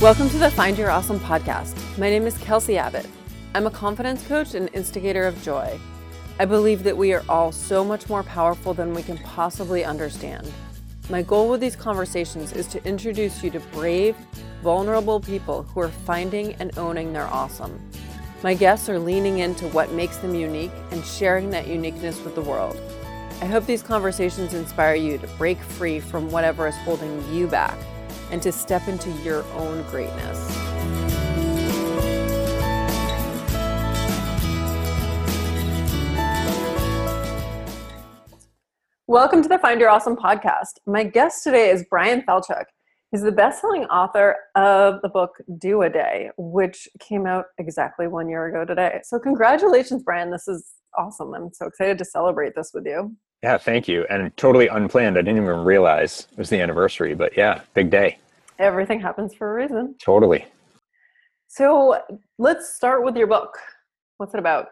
Welcome to the Find Your Awesome podcast. My name is Kelsey Abbott. I'm a confidence coach and instigator of joy. I believe that we are all so much more powerful than we can possibly understand. My goal with these conversations is to introduce you to brave, vulnerable people who are finding and owning their awesome. My guests are leaning into what makes them unique and sharing that uniqueness with the world. I hope these conversations inspire you to break free from whatever is holding you back and to step into your own greatness. Welcome to the Find Your Awesome podcast. My guest today is Bryan Falchuk. He's the best-selling author of the book Do a Day, which came out exactly one year ago today. So congratulations, Bryan. This is awesome. I'm so excited to celebrate this with you. Yeah, thank you. And totally unplanned. I didn't even realize it was the anniversary, but yeah, big day. Everything happens for a reason. Totally. So let's start with your book. What's it about?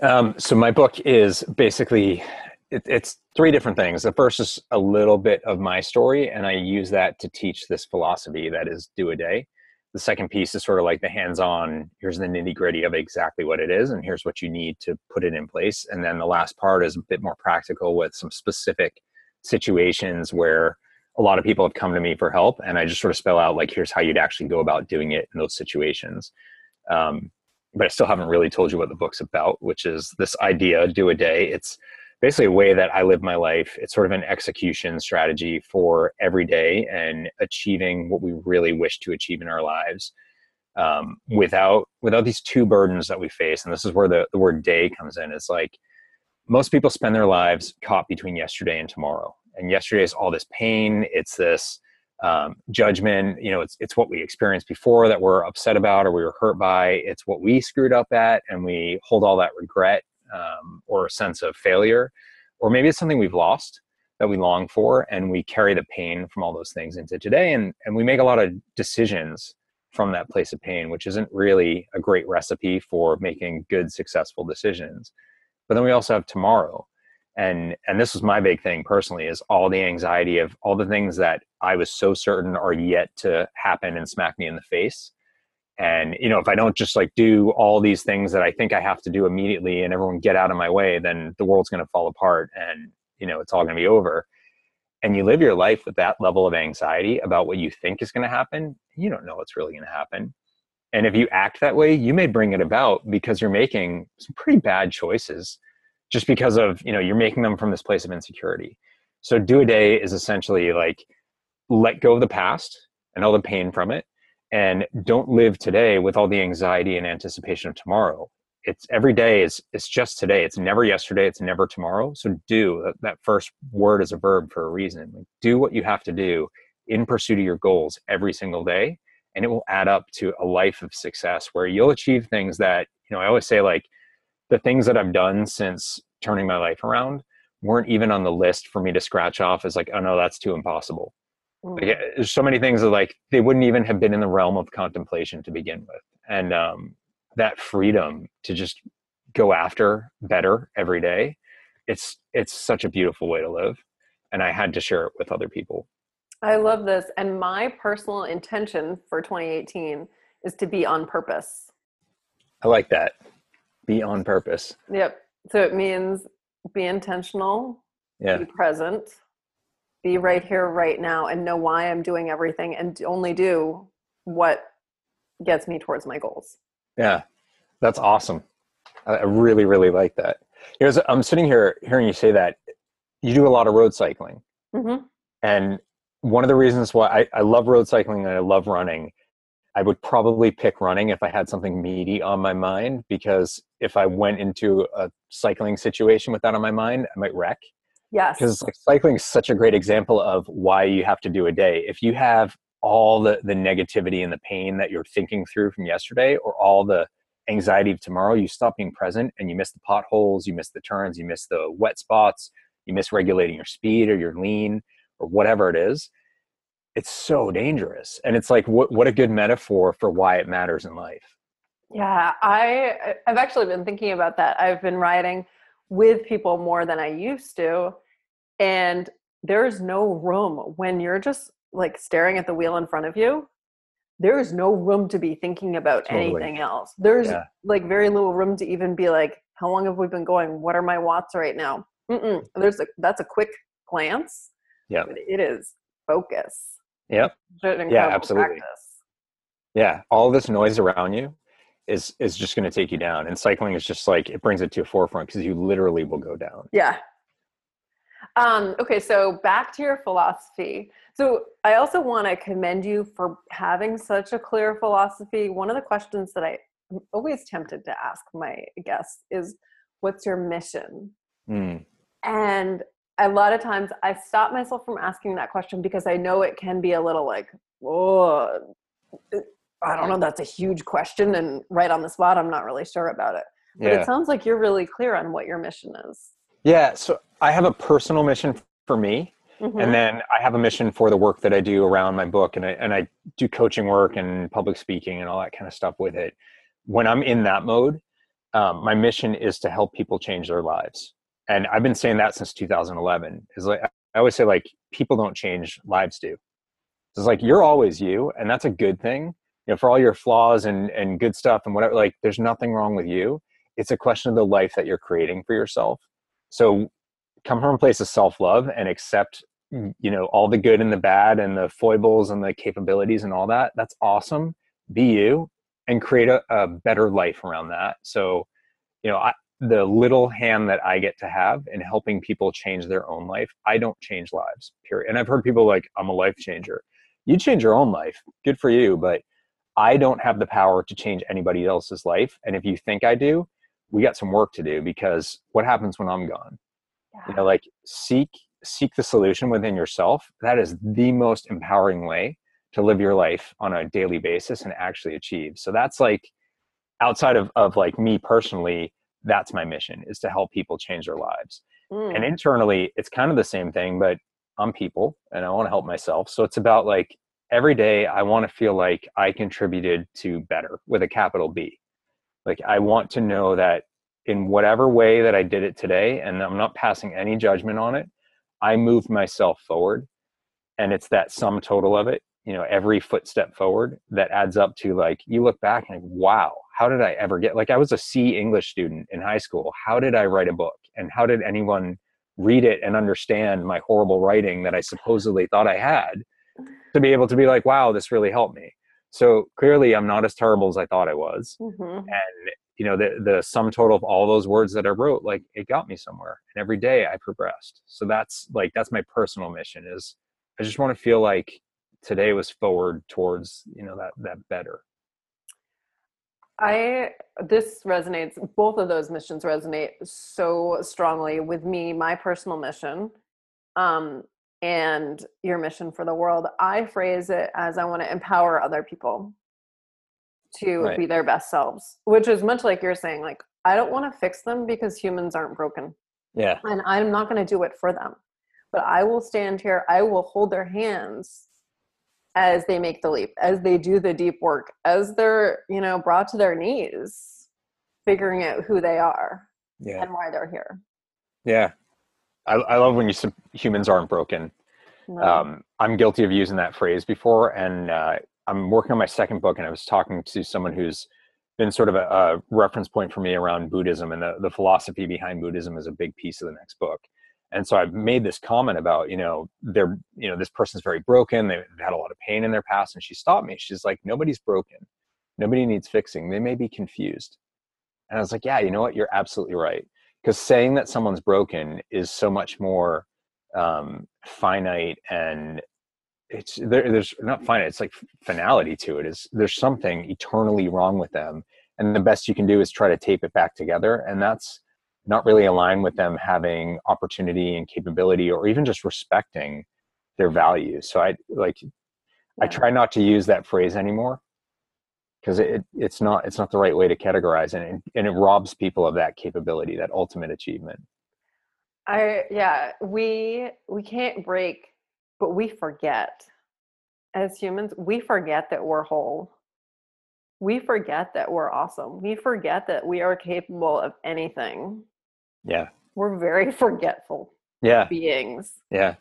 Um, so my book is basically it, it's three different things. The first is a little bit of my story, and I use that to teach this philosophy that is do a day. The second piece is sort of like the hands-on. Here's the nitty-gritty of exactly what it is, and here's what you need to put it in place. And then the last part is a bit more practical with some specific situations where a lot of people have come to me for help, and I just sort of spell out like here's how you'd actually go about doing it in those situations. Um, but I still haven't really told you what the book's about, which is this idea: do a day. It's basically a way that I live my life. It's sort of an execution strategy for every day and achieving what we really wish to achieve in our lives um, without without these two burdens that we face. And this is where the, the word day comes in. It's like most people spend their lives caught between yesterday and tomorrow. And yesterday is all this pain. It's this um, judgment. You know, it's it's what we experienced before that we're upset about or we were hurt by. It's what we screwed up at, and we hold all that regret um, or a sense of failure, or maybe it's something we've lost that we long for, and we carry the pain from all those things into today, and and we make a lot of decisions from that place of pain, which isn't really a great recipe for making good, successful decisions. But then we also have tomorrow, and and this was my big thing personally is all the anxiety of all the things that I was so certain are yet to happen and smack me in the face and you know if i don't just like do all these things that i think i have to do immediately and everyone get out of my way then the world's going to fall apart and you know it's all going to be over. And you live your life with that level of anxiety about what you think is going to happen you don't know what's really going to happen. And if you act that way you may bring it about because you're making some pretty bad choices just because of you know you're making them from this place of insecurity. So do a day is essentially like let go of the past and all the pain from it and don't live today with all the anxiety and anticipation of tomorrow. It's every day is it's just today. It's never yesterday. It's never tomorrow. So do that, that first word is a verb for a reason. Like, do what you have to do in pursuit of your goals every single day and it will add up to a life of success where you'll achieve things that you know i always say like the things that i've done since turning my life around weren't even on the list for me to scratch off as like oh no that's too impossible like, mm. there's so many things that like they wouldn't even have been in the realm of contemplation to begin with, and um, that freedom to just go after better every day, it's it's such a beautiful way to live, and I had to share it with other people. I love this, and my personal intention for 2018 is to be on purpose. I like that. Be on purpose. Yep. So it means be intentional, yeah. be present, be right here right now and know why i'm doing everything and only do what gets me towards my goals. Yeah that's awesome. I really really like that. Here's, i'm sitting here hearing you say that you do a lot of road cycling. Mm-hmm. and one of the reasons why I, I love road cycling and i love running i would probably pick running if i had something meaty on my mind because if i went into a cycling situation with that on my mind i might wreck Yes. Because like cycling is such a great example of why you have to do a day. If you have all the, the negativity and the pain that you're thinking through from yesterday or all the anxiety of tomorrow, you stop being present and you miss the potholes, you miss the turns, you miss the wet spots, you miss regulating your speed or your lean or whatever it is. It's so dangerous. And it's like what what a good metaphor for why it matters in life. Yeah, I I've actually been thinking about that. I've been riding with people more than I used to and there's no room when you're just like staring at the wheel in front of you there is no room to be thinking about Totally. anything else. There's Yeah. like very little room to even be like, how long have we been going? What are my watts right now? Mm-mm. There's a that's a quick glance. yeah it is focus. Yep. Incredible absolutely. practice. Yeah. All this noise around you is is just going to take you down. And cycling is just like it brings it to a forefront because you literally will go down. Yeah. Um, okay, so back to your philosophy. So I also want to commend you for having such a clear philosophy. One of the questions that I- I'm always tempted to ask my guests is, "What's your mission?" Mm. And a lot of times I stop myself from asking that question because I know it can be a little like, oh, I don't know, that's a huge question. And right on the spot, I'm not really sure about it. But Yeah. it sounds like you're really clear on what your mission is. Yeah. So I have a personal mission for me. Mhm. and then I have a mission for the work that I do around my book, and I and I do coaching work and public speaking and all that kind of stuff with it. When I'm in that mode, um, my mission is to help people change their lives, and I've been saying that since 2011. Is like I always say, like people don't change, lives do. It's like you're always you, and that's a good thing. You know, for all your flaws and and good stuff and whatever, like there's nothing wrong with you. It's a question of the life that you're creating for yourself. So come from a place of self-love and accept mm. you know all the good and the bad and the foibles and the capabilities and all that that's awesome. Be you and create a, a better life around that. So you know I, the little hand that i get to have in helping people change their own life i don't change lives period. And i've heard people like i'm a life changer. You change your own life. Good for you but i don't have the power to change anybody else's life. And if you think i do we got some work to do because what happens when i'm gone you know like seek seek the solution within yourself. That is the most empowering way to live your life on a daily basis and actually achieve. So that's like outside of, of like me personally that's my mission is to help people change their lives. Mm. and internally it's kind of the same thing but i'm people and i want to help myself. So it's about like every day i want to feel like i contributed to better with a capital b. Like i want to know that in whatever way that i did it today and i'm not passing any judgment on it i moved myself forward. And it's that sum total of it you know every footstep forward that adds up to like you look back and like wow how did i ever get like i was a c english student in high school. How did i write a book? And how did anyone read it and understand my horrible writing that i supposedly thought i had to be able to be like wow this really helped me. So clearly i'm not as terrible as i thought i was. Mhm. and you know the the sum total of all those words that i wrote like it got me somewhere and every day i progressed. So that's like that's my personal mission is i just want to feel like today was forward towards you know that that better. I this resonates both of those missions resonate so strongly with me my personal mission um and your mission for the world. I phrase it as I want to empower other people to Right. be their best selves which is much like you're saying like I don't want to fix them because humans aren't broken yeah and I'm not going to do it for them. But I will stand here, I will hold their hands as they make the leap, as they do the deep work, as they're, you know, brought to their knees, figuring out who they are yeah and why they're here. yeah i, I love when you say humans aren't broken No. um, i'm guilty of using that phrase before and uh, i'm working on my second book and i was talking to someone who's been sort of a, a reference point for me around buddhism and the, the philosophy behind buddhism is a big piece of the next book. And so i've made this comment about you know they're you know this person's very broken they've had a lot of pain in their past and she stopped me. She's like nobody's broken. Nobody needs fixing. They may be confused. And i was like yeah you know what? You're absolutely right. Because saying that someone's broken is so much more um, finite and it's there, there's not finite it's like finality to it is there's something eternally wrong with them and the best you can do is try to tape it back together and that's not really aligned with them having opportunity and capability or even just respecting their values so i like i try not to use that phrase anymore because it, it's not it's not the right way to categorize it and, and it robs people of that capability that ultimate achievement. I yeah, we we can't break, but we forget. As humans, we forget that we're whole. We forget that we're awesome. We forget that we are capable of anything. yeah We're very forgetful yeah beings. Yeah.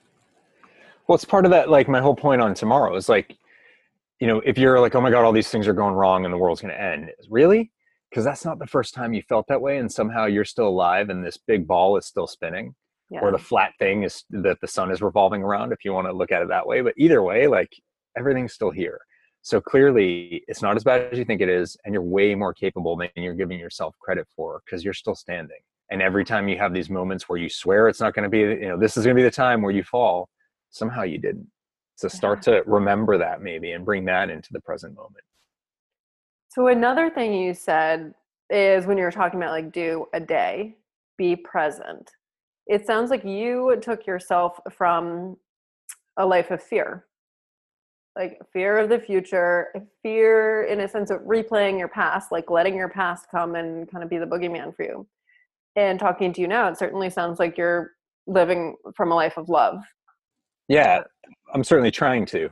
Well, it's part of that. Like my whole point on tomorrow is like, you know, if you're like, oh my God, all these things are going wrong and the world's going to end, really? Because that's not the first time you felt that way. And somehow you're still alive and this big ball is still spinning. Yeah. Or the flat thing is that the sun is revolving around, if you want to look at it that way. But either way, like everything's still here. So clearly, it's not as bad as you think it is, and you're way more capable than you're giving yourself credit for because you're still standing. And every time you have these moments where you swear it's not going to be, you know, this is going to be the time where you fall, somehow you didn't. So start to remember that maybe and bring that into the present moment. So another thing you said is when you were talking about like do a day, be present. It sounds like you took yourself from a life of fear. Like fear of the future, fear in a sense of replaying your past, like letting your past come and kind of be the boogeyman for you. And talking to you now, it certainly sounds like you're living from a life of love. Yeah i'm certainly trying to.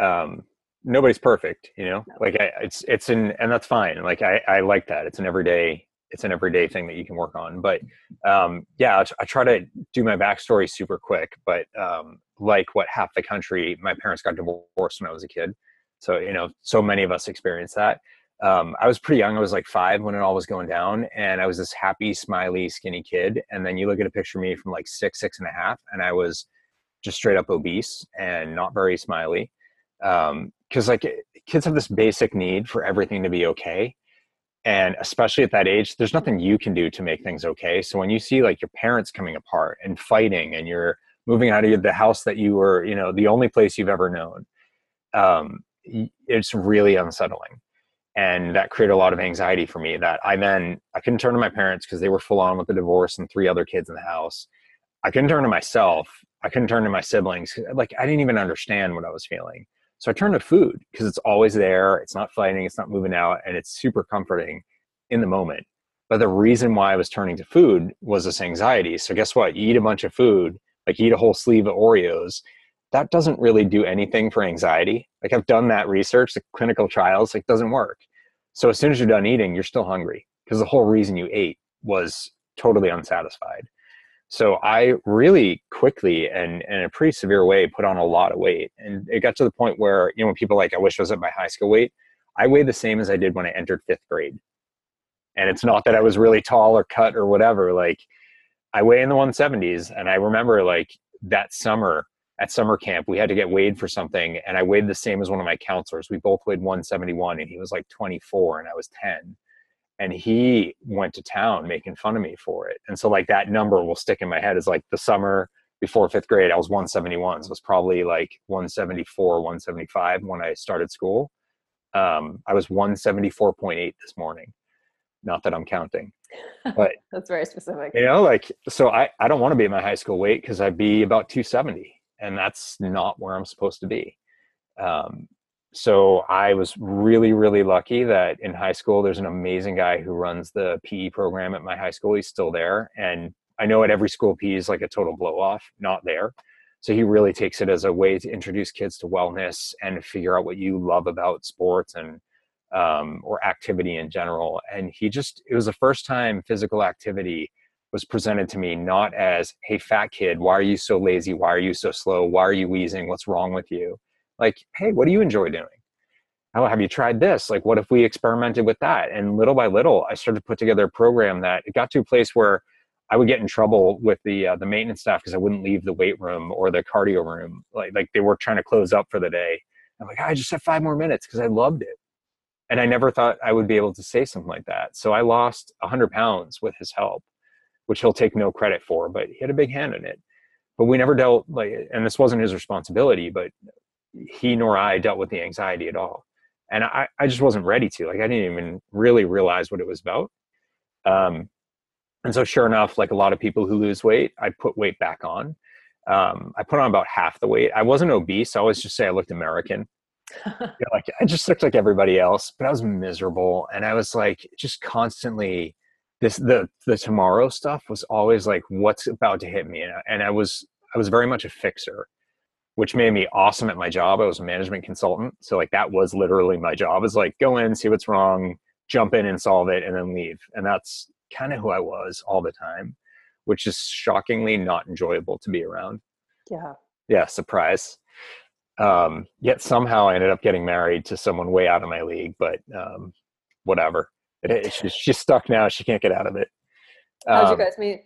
Um nobody's perfect you know? Like I, it's it's an and that's fine. Like i i like that. It's an everyday it's an everyday thing that you can work on but um yeah I, try to do my backstory super quick but um like what half the country my parents got divorced when i was a kid so you know so many of us experience that um, I was pretty young. I was like five when it all was going down, and I was this happy, smiley, skinny kid. And then you look at a picture of me from like six, six and a half, and I was just straight up obese and not very smiley because um, like kids have this basic need for everything to be okay and especially at that age there's nothing you can do to make things okay so when you see like your parents coming apart and fighting and you're moving out of the house that you were you know the only place you've ever known um, it's really unsettling and that created a lot of anxiety for me that i then i couldn't turn to my parents because they were full on with the divorce and three other kids in the house i couldn't turn to myself I couldn't turn to my siblings. Like I didn't even understand what I was feeling. So I turned to food because it's always there. It's not fighting. It's not moving out, and it's super comforting in the moment. But the reason why I was turning to food was this anxiety. So guess what? You eat a bunch of food, like eat a whole sleeve of Oreos. That doesn't really do anything for anxiety. Like I've done that research, the clinical trials, like doesn't work. So as soon as you're done eating, you're still hungry because the whole reason you ate was totally unsatisfied. So I really quickly and, and in a pretty severe way put on a lot of weight. And it got to the point where, you know, when people like, I wish I was at my high school weight, I weighed the same as I did when I entered fifth grade. And it's not that I was really tall or cut or whatever. Like I weigh in the 170s. And I remember like that summer at summer camp, we had to get weighed for something. And I weighed the same as one of my counselors. We both weighed 171 and he was like 24 and I was 10 and he went to town making fun of me for it. And so like that number will stick in my head is like the summer before fifth grade i was 171 so it was probably like 174 175 when i started school. Um, i was 174.8 this morning. Not that i'm counting but that's very specific. you know like so i, I don't want to be my high school weight because i'd be about 270 and that's not where i'm supposed to be. Um, so I was really, really lucky that in high school, there's an amazing guy who runs the PE program at my high school. He's still there. And I know at every school, PE is like a total blow off, not there. So he really takes it as a way to introduce kids to wellness and figure out what you love about sports and um, or activity in general. And he just, it was the first time physical activity was presented to me not as, hey, fat kid, why are you so lazy? Why are you so slow? Why are you wheezing? What's wrong with you? Like hey what do you enjoy doing? Oh have you tried this? Like what if we experimented with that? And little by little i started to put together a program that it got to a place where i would get in trouble with the uh, the maintenance staff because i wouldn't leave the weight room or the cardio room. Like like they were trying to close up for the day. I'm like i just have five more minutes because i loved it. And i never thought i would be able to say something like that. So i lost 100 pounds with his help which he'll take no credit for but he had a big hand in it. But we never dealt like and this wasn't his responsibility but he nor I dealt with the anxiety at all. And I, I just wasn't ready to. Like I didn't even really realize what it was about. Um, and so sure enough, like a lot of people who lose weight, I put weight back on. Um, I put on about half the weight. I wasn't obese. I always just say I looked American. you know, like I just looked like everybody else, but I was miserable. And I was like just constantly this the the tomorrow stuff was always like what's about to hit me. And, I, and I was I was very much a fixer which made me awesome at my job. I was a management consultant. So like that was literally my job is like go in, see what's wrong, jump in and solve it and then leave. And that's kind of who I was all the time, which is shockingly not enjoyable to be around. Yeah. Yeah, surprise. Um, yet somehow I ended up getting married to someone way out of my league, but um, whatever. It, she's, she's stuck now. She can't get out of it. How'd you um, guys meet?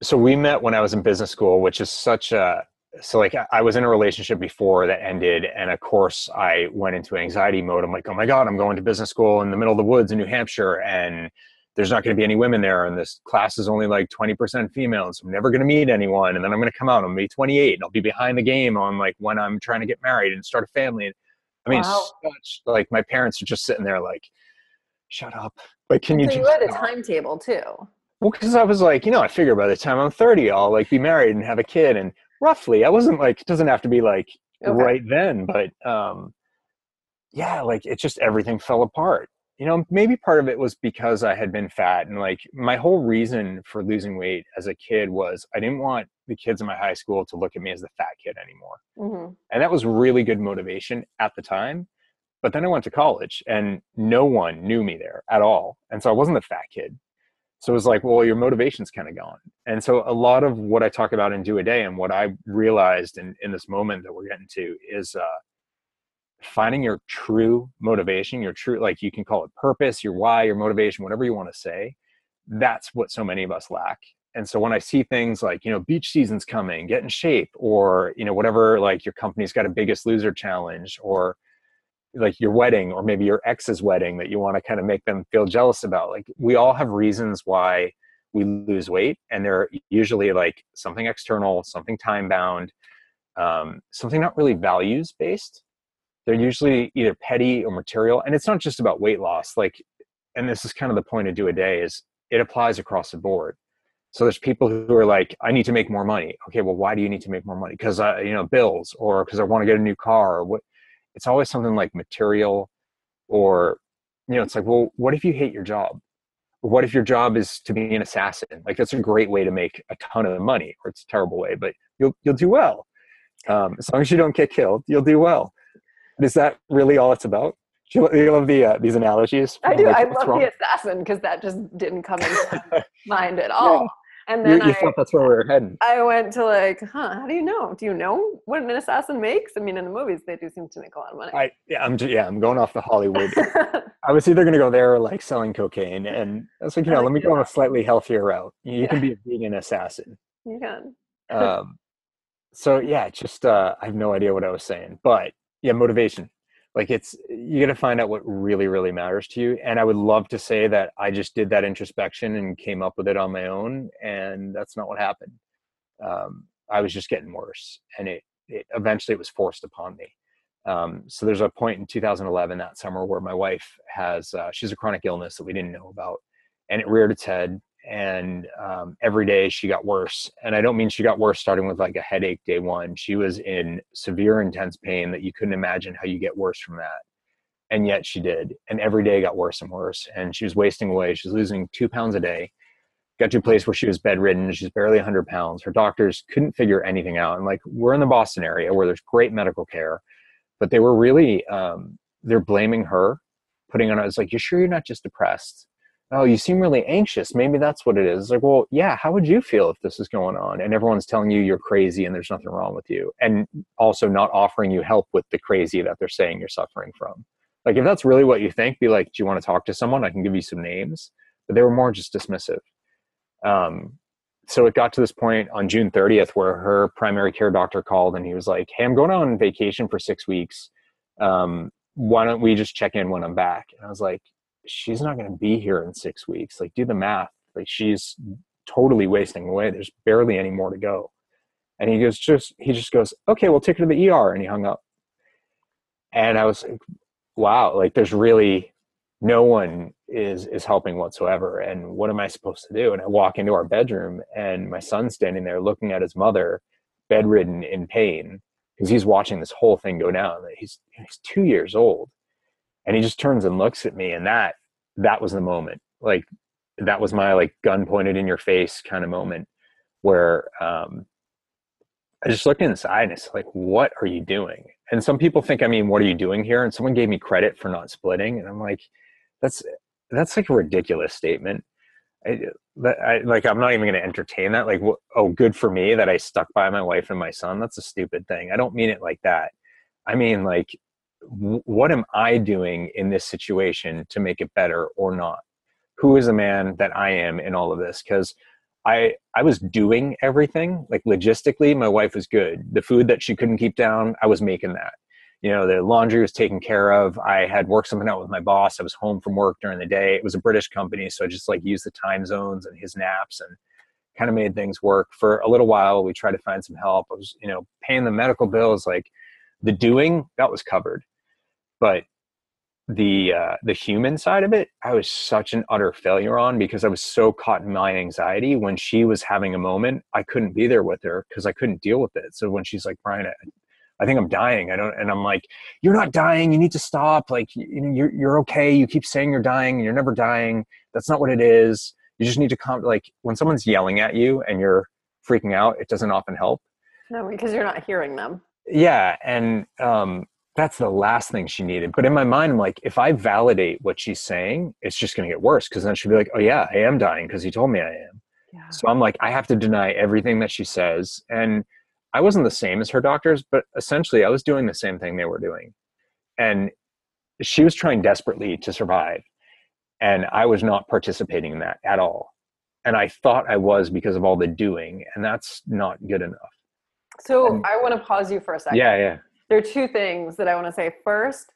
So we met when I was in business school, which is such a so like I was in a relationship before that ended, and of course I went into anxiety mode. I'm like, oh my god, I'm going to business school in the middle of the woods in New Hampshire, and there's not going to be any women there, and this class is only like 20% female, so I'm never going to meet anyone. And then I'm going to come out, I'm going to be 28, and I'll be behind the game on like when I'm trying to get married and start a family. I mean, wow. such like my parents are just sitting there like, shut up. Like, can you? So you had a timetable too. Well, because I was like, you know, I figure by the time I'm 30, I'll like be married and have a kid, and roughly, I wasn't like, it doesn't have to be like okay. right then, but um, yeah, like it just everything fell apart. You know, maybe part of it was because I had been fat, and like my whole reason for losing weight as a kid was I didn't want the kids in my high school to look at me as the fat kid anymore, mm-hmm. and that was really good motivation at the time. But then I went to college, and no one knew me there at all, and so I wasn't the fat kid so it was like well your motivation's kind of gone. And so a lot of what i talk about in do a day and what i realized in, in this moment that we're getting to is uh, finding your true motivation your true like you can call it purpose your why your motivation whatever you want to say that's what so many of us lack. And so when i see things like you know beach season's coming get in shape or you know whatever like your company's got a biggest loser challenge or like your wedding or maybe your ex's wedding that you want to kind of make them feel jealous about like we all have reasons why we lose weight and they're usually like something external something time bound um, something not really values based. They're usually either petty or material and it's not just about weight loss like and this is kind of the point of do a day is it applies across the board. So there's people who are like i need to make more money. Okay well why do you need to make more money? Because i you know bills or because i want to get a new car or what it's always something like material or you know it's like well what if you hate your job? Or what if your job is to be an assassin? Like that's a great way to make a ton of money or it's a terrible way but you'll you'll do well. Um, as long as you don't get killed you'll do well. Is that really all it's about? Do you, love the uh, these analogies? I do like, i love wrong? the assassin because that just didn't come into mind at all. And then you, you I, thought that's where we were heading. I went to like, huh? How do you know? Do you know what an assassin makes? I mean, in the movies, they do seem to make a lot of money. I yeah, I'm just, yeah, I'm going off the Hollywood. I was either going to go there or like selling cocaine, and I was like, you know, let me go on a slightly healthier route. You yeah. can be a vegan assassin. You can. um, so yeah, just uh, I have no idea what I was saying, but yeah, motivation like it's you got to find out what really really matters to you and i would love to say that i just did that introspection and came up with it on my own and that's not what happened. Um, i was just getting worse and it, it eventually it was forced upon me. Um, so there's a point in 2011 that summer where my wife has uh, she's a chronic illness that we didn't know about and it reared its head and um, every day she got worse and i don't mean she got worse starting with like a headache day one. She was in severe intense pain that you couldn't imagine how you get worse from that and yet she did and every day got worse and worse and she was wasting away. She was losing two pounds a day. Got to a place where she was bedridden. She's barely 100 pounds. Her doctors couldn't figure anything out and like we're in the boston area where there's great medical care but they were really um, they're blaming her putting on it's like you sure you're not just depressed oh you seem really anxious. Maybe that's what it is. It's like well yeah how would you feel if this is going on? And everyone's telling you you're crazy and there's nothing wrong with you and also not offering you help with the crazy that they're saying you're suffering from. Like if that's really what you think be like do you want to talk to someone? I can give you some names. But they were more just dismissive. Um, so it got to this point on june 30th where her primary care doctor called and he was like hey i'm going on vacation for six weeks. Um, why don't we just check in when i'm back? And i was like she's not going to be here in six weeks. Like, do the math. Like, she's totally wasting away. There's barely any more to go. And he goes, just, he just goes, okay, we'll take her to the ER. And he hung up. And I was like, wow, like, there's really no one is is helping whatsoever and what am i supposed to do and i walk into our bedroom and my son's standing there looking at his mother bedridden in pain because he's watching this whole thing go down he's he's two years old and he just turns and looks at me and that that was the moment. Like that was my like gun pointed in your face kind of moment where um i just looked inside and it's like what are you doing? And some people think i mean what are you doing here? And someone gave me credit for not splitting and i'm like that's that's like a ridiculous statement. I, I, like i'm not even going to entertain that like oh good for me that i stuck by my wife and my son. That's a stupid thing. I don't mean it like that. I mean, like, what am I doing in this situation to make it better or not? Who is the man that I am in all of this? Because I I was doing everything like logistically. My wife was good. The food that she couldn't keep down, I was making that. You know, the laundry was taken care of. I had worked something out with my boss. I was home from work during the day. It was a British company, so I just like used the time zones and his naps and kind of made things work for a little while. We tried to find some help. I was, you know, paying the medical bills, like the doing that was covered, but the uh, the human side of it, I was such an utter failure on because I was so caught in my anxiety. When she was having a moment, I couldn't be there with her because I couldn't deal with it. So when she's like, "Bryan, I, I think I'm dying," I don't, and I'm like, "You're not dying. You need to stop. Like, you know, you're you're okay. You keep saying you're dying. You're never dying. That's not what it is. You just need to come. Like when someone's yelling at you and you're freaking out, it doesn't often help. No, because you're not hearing them. Yeah, and um, that's the last thing she needed. But in my mind, I'm like, if I validate what she's saying, it's just going to get worse because then she'll be like, oh, yeah, I am dying because he told me I am. Yeah. So I'm like, I have to deny everything that she says. And I wasn't the same as her doctors, but essentially I was doing the same thing they were doing. And she was trying desperately to survive. And I was not participating in that at all. And I thought I was because of all the doing, and that's not good enough. So and, I want to pause you for a second. Yeah, yeah there are two things that I want to say. First,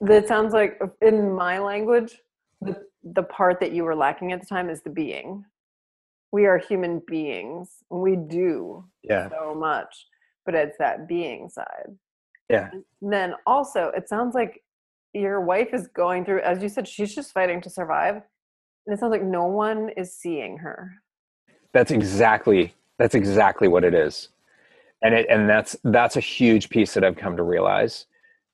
that sounds like in my language, the the part that you were lacking at the time is the being. We are human beings. And we do yeah. so much, but it's that being side. Yeah. And then also, it sounds like your wife is going through, as you said, she's just fighting to survive, and it sounds like no one is seeing her. That's exactly that's exactly what it is and it and that's that's a huge piece that I've come to realize.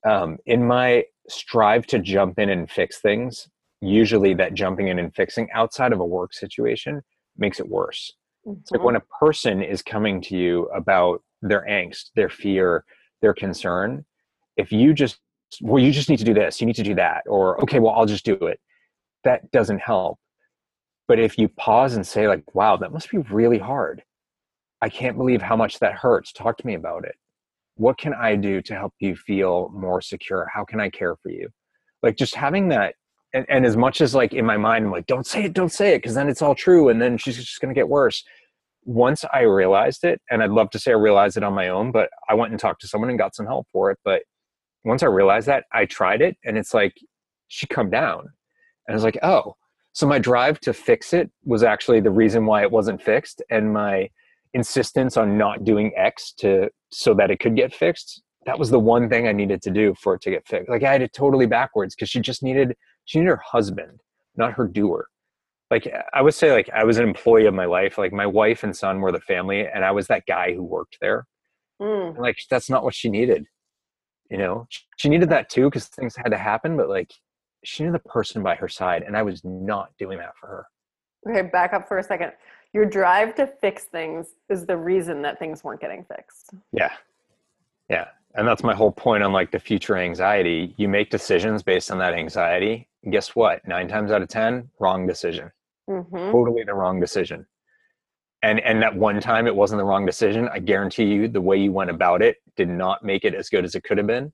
Um, in my strive to jump in and fix things, usually that jumping in and fixing outside of a work situation makes it worse. Mm-hmm. It's like when a person is coming to you about their angst, their fear, their concern, if you just well, you just need to do this, you need to do that, or okay, well, I'll just do it. That doesn't help. But if you pause and say, like, wow, that must be really hard I can't believe how much that hurts. Talk to me about it. What can I do to help you feel more secure? How can I care for you? Like just having that and, and as much as like in my mind, I'm like, don't say it, don't say it, because then it's all true and then she's just gonna get worse. Once I realized it, and I'd love to say I realized it on my own, but I went and talked to someone and got some help for it. But once I realized that, I tried it and it's like she come down. And I was like, oh. So my drive to fix it was actually the reason why it wasn't fixed. And my insistence on not doing X to so that it could get fixed. That was the one thing I needed to do for it to get fixed. Like I had it totally backwards because she just needed she needed her husband, not her doer. Like I would say, like I was an employee of my life. Like my wife and son were the family, and I was that guy who worked there. Mm. like that's not what she needed. You know, she needed that too because things had to happen. But like she needed the person by her side, and I was not doing that for her. Okay, back up for a second your drive to fix things is the reason that things weren't getting fixed. Yeah. Yeah. And that's my whole point on like the future anxiety. You make decisions based on that anxiety. guess what? Nine times out of 10, wrong decision. Mm-hmm. Totally the wrong decision. And, and that one time it wasn't the wrong decision. I guarantee you the way you went about it did not make it as good as it could have been.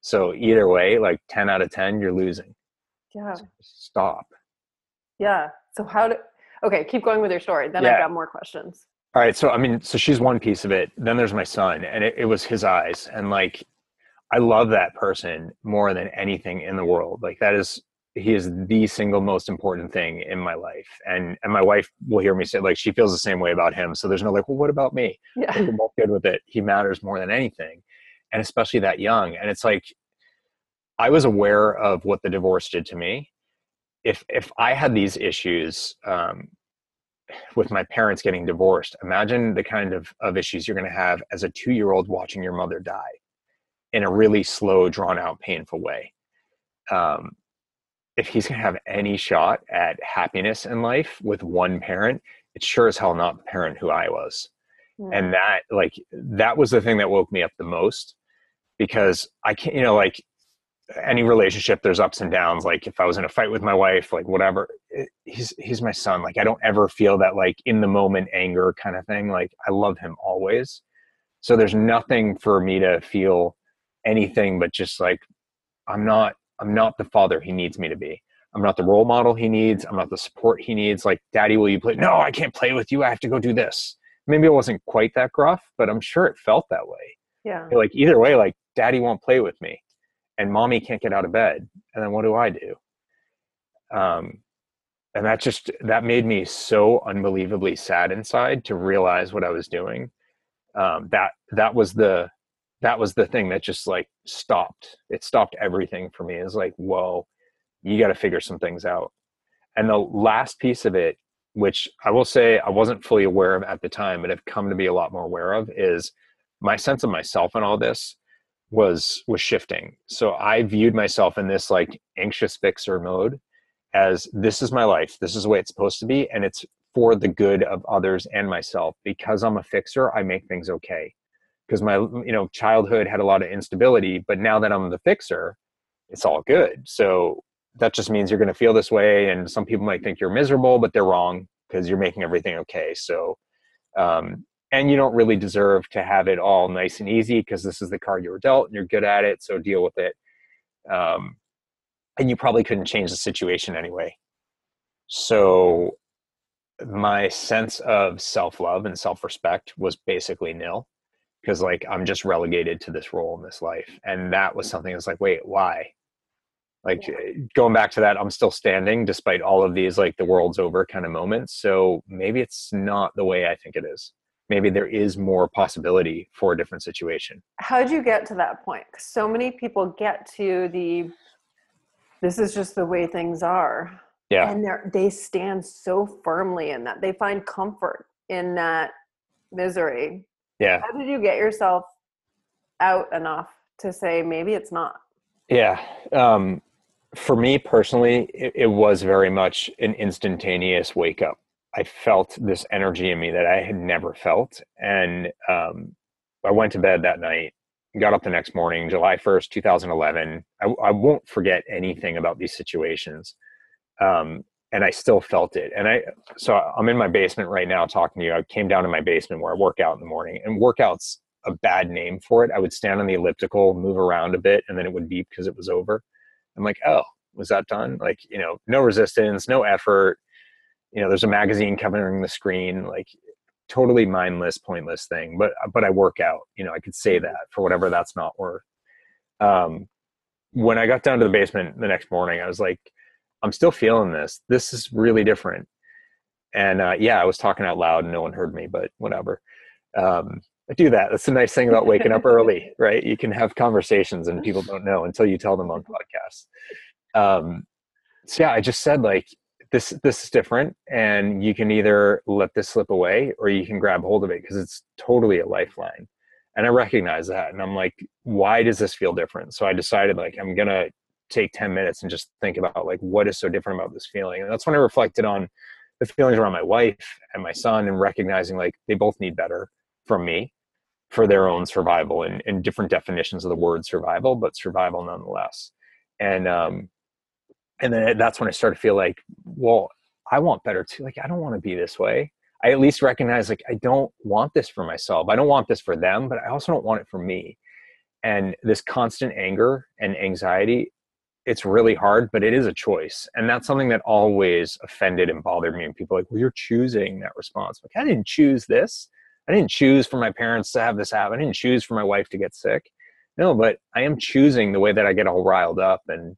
So either way, like 10 out of 10, you're losing. Yeah. So stop. Yeah. So how do, Okay, keep going with your story. Then yeah. I've got more questions. All right. So, I mean, so she's one piece of it. Then there's my son, and it, it was his eyes. And like, I love that person more than anything in the world. Like, that is, he is the single most important thing in my life. And and my wife will hear me say, like, she feels the same way about him. So there's no like, well, what about me? Yeah. We're both good with it. He matters more than anything. And especially that young. And it's like, I was aware of what the divorce did to me if if I had these issues um, with my parents getting divorced, imagine the kind of, of issues you're going to have as a two year old watching your mother die in a really slow, drawn out, painful way. Um, if he's going to have any shot at happiness in life with one parent, it's sure as hell not the parent who I was. And that, like, that was the thing that woke me up the most because I can't, you know, like, any relationship there's ups and downs like if i was in a fight with my wife like whatever it, eh, he's he's my son like i don't ever feel that like in the moment anger kind of thing like i love him always. So there's nothing for me to feel anything but just like i'm not i'm not the father he needs me to be. I'm not the role model he needs i'm not the support he needs like daddy will you play? No i can't play with you i have to go do this. Maybe it wasn't quite that gruff but i'm sure it felt that way. Yeah. Like either way like daddy won't play with me and mommy can't get out of bed and then what do i do? Um and that just that made me so unbelievably sad inside to realize what i was doing. Um that that was the that was the thing that just like stopped it stopped everything for me. It's like whoa you got to figure some things out. And the last piece of it which i will say i wasn't fully aware of at the time but have come to be a lot more aware of is my sense of myself and all this was was shifting. So i viewed myself in this like anxious fixer mode as this is my life. This is the way it's supposed to be and it's for the good of others and myself. Because i'm a fixer i make things okay. Because my you know childhood had a lot of instability but now that i'm the fixer it's all good. So that just means you're going to feel this way and some people might think you're miserable but they're wrong because you're making everything okay. So um, and you don't really deserve to have it all nice and easy because this is the card you were dealt and you're good at it so deal with it um, and you probably couldn't change the situation anyway. So my sense of self-love and self-respect was basically nil because like i'm just relegated to this role in this life and that was something that's like wait why? Like yeah. going back to that i'm still standing despite all of these like the world's over kind of moments so maybe it's not the way i think it is maybe there is more possibility for a different situation. How did you get to that point? So many people get to the this is just the way things are. Yeah. And they they stand so firmly in that. They find comfort in that misery. Yeah. How did you get yourself out enough to say maybe it's not yeah um for me personally it, it was very much an instantaneous wake up i felt this energy in me that i had never felt and um i went to bed that night got up the next morning july 1st 2011 i, I won't forget anything about these situations um, and I still felt it. And I, so I'm in my basement right now talking to you. I came down to my basement where I work out in the morning, and workout's a bad name for it. I would stand on the elliptical, move around a bit, and then it would beep because it was over. I'm like, oh, was that done? Like, you know, no resistance, no effort. You know, there's a magazine covering the screen, like totally mindless, pointless thing. But but I work out. You know, I could say that for whatever that's not worth. Um, when I got down to the basement the next morning, I was like, I'm still feeling this. This is really different. And uh, yeah, I was talking out loud and no one heard me, but whatever. Um, I do that. That's the nice thing about waking up early, right? You can have conversations and people don't know until you tell them on podcasts. Um, so yeah, I just said like this this is different and you can either let this slip away or you can grab hold of it because it's totally a lifeline. And I recognize that and I'm like, why does this feel different? So I decided like I'm gonna take 10 minutes and just think about like what is so different about this feeling and that's when i reflected on the feelings around my wife and my son and recognizing like they both need better from me for their own survival and, and different definitions of the word survival but survival nonetheless and um and then that's when i started to feel like well i want better too like i don't want to be this way i at least recognize like i don't want this for myself i don't want this for them but i also don't want it for me and this constant anger and anxiety it's really hard, but it is a choice. And that's something that always offended and bothered me. And people like, well, you're choosing that response. Like, I didn't choose this. I didn't choose for my parents to have this happen. I didn't choose for my wife to get sick. No, but I am choosing the way that I get all riled up and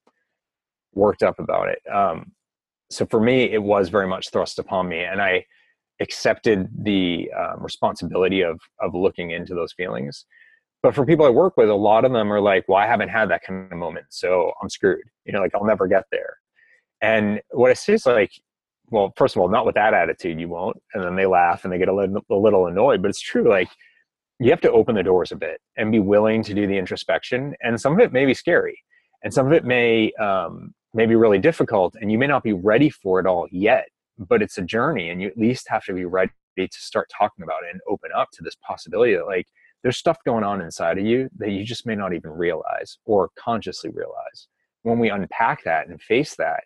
worked up about it. Um, so for me, it was very much thrust upon me, and I accepted the um, responsibility of of looking into those feelings but for people I work with, a lot of them are like, well, I haven't had that kind of moment, so I'm screwed. You know, like I'll never get there. And what I say is like, well, first of all, not with that attitude, you won't. And then they laugh and they get a little, a little annoyed. But it's true. Like you have to open the doors a bit and be willing to do the introspection. And some of it may be scary, and some of it may um, may be really difficult, and you may not be ready for it all yet. But it's a journey, and you at least have to be ready to start talking about it and open up to this possibility that like there's stuff going on inside of you that you just may not even realize or consciously realize. When we unpack that and face that